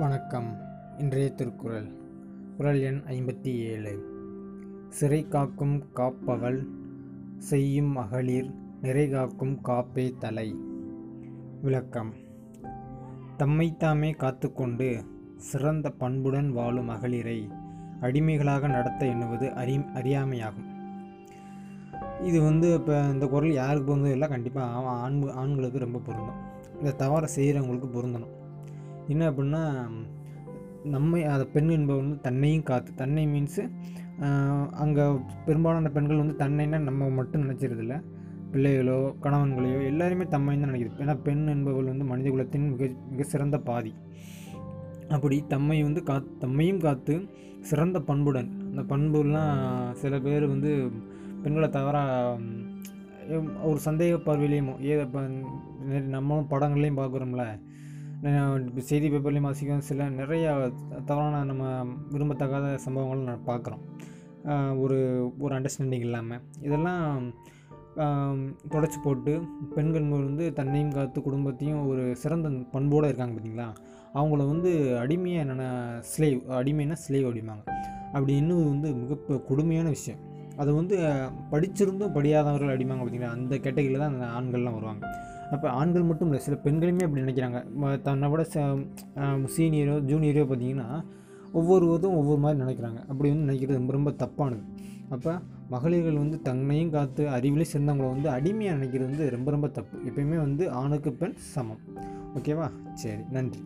வணக்கம். இன்றைய திருக்குறள். குறள் எண் ஐம்பத்தி ஏழு. சிறை காக்கும் காப்பவள் செய்யும் மகளிர் நிறை காக்கும் காப்பே தலை. விளக்கம். தம்மைத்தாமே காத்துக்கொண்டு சிறந்த பண்புடன் வாழும் மகளிரை அடிமைகளாக நடத்த எண்ணுவது அறி அறியாமையாகும். இது வந்து இப்போ இந்த குரல் யாருக்கு பொருந்தும்? இல்லை கண்டிப்பாக ஆண் ஆண்களுக்கு ரொம்ப பொருந்தும். இந்த தவறை செய்கிறவங்களுக்கு பொருந்தணும். என்ன அப்படின்னா நம்மை அதை பெண் என்பவர் வந்து தன்னையும் காத்து தன்னை மீன்ஸு அங்கே பெரும்பாலான பெண்கள் வந்து தன்னைன்னா நம்ம மட்டும் நினச்சிருதில்ல. பிள்ளைகளோ கணவன்களையோ எல்லாருமே தம்மைன்னு தான் நினைக்கிறது ஏன்னா பெண் என்பவள் வந்து மனித குலத்தின் மிக மிக சிறந்த பாதி. அப்படி தம்மை வந்து கா தம்மையும் காத்து சிறந்த பண்புடன் அந்த பண்புலாம் சில பேர் வந்து பெண்களை தவறாக ஒரு சந்தேக பார்வையிலையும் ஏ நம்மளும் படங்கள்லையும் பார்க்குறோம்ல செய்தி பேப்பர்லேயும் வாசிக்கிறோம். சில நிறைய தவறான நம்ம விரும்பத்தகாத சம்பவங்களும் நான் பார்க்குறோம். ஒரு ஒரு அண்டர்ஸ்டாண்டிங் இல்லாமல் இதெல்லாம் தொடச்சி போட்டு பெண்கள் வந்து தன்னையும் காத்து குடும்பத்தையும் ஒரு சிறந்த பண்போடு இருக்காங்க பார்த்தீங்களா அவங்கள வந்து அடிமையாக என்னென்ன ஸ்லேவ் அடிமைன்னா ஸ்லேவ் அப்படிம்பாங்க. அப்படி இன்னும் வந்து மிக கொடுமையான விஷயம். அது வந்து படிச்சிருந்தும் படியாதவர்கள் அடிமாங்க பார்த்தீங்களா? அந்த கேட்டகரியில் தான் அந்த ஆண்கள்லாம் வருவாங்க. அப்போ ஆண்கள் மட்டும் இல்லை சில பெண்களுமே அப்படி நினைக்கிறாங்க. தன்னை விட சீனியரோ ஜூனியரோ பார்த்தீங்கன்னா ஒவ்வொருவரும் ஒவ்வொரு மாதிரி நினைக்கிறாங்க. அப்படி வந்து நினைக்கிறது ரொம்ப ரொம்ப தப்பானது. அப்போ மகளிர்கள் வந்து தன்னையும் காத்து அறிவிலே சிறந்தவங்களை வந்து அடிமையாக நினைக்கிறது வந்து ரொம்ப ரொம்ப தப்பு. எப்பயுமே வந்து ஆணுக்கு பெண் சமம். ஓகேவா? சரி நன்றி.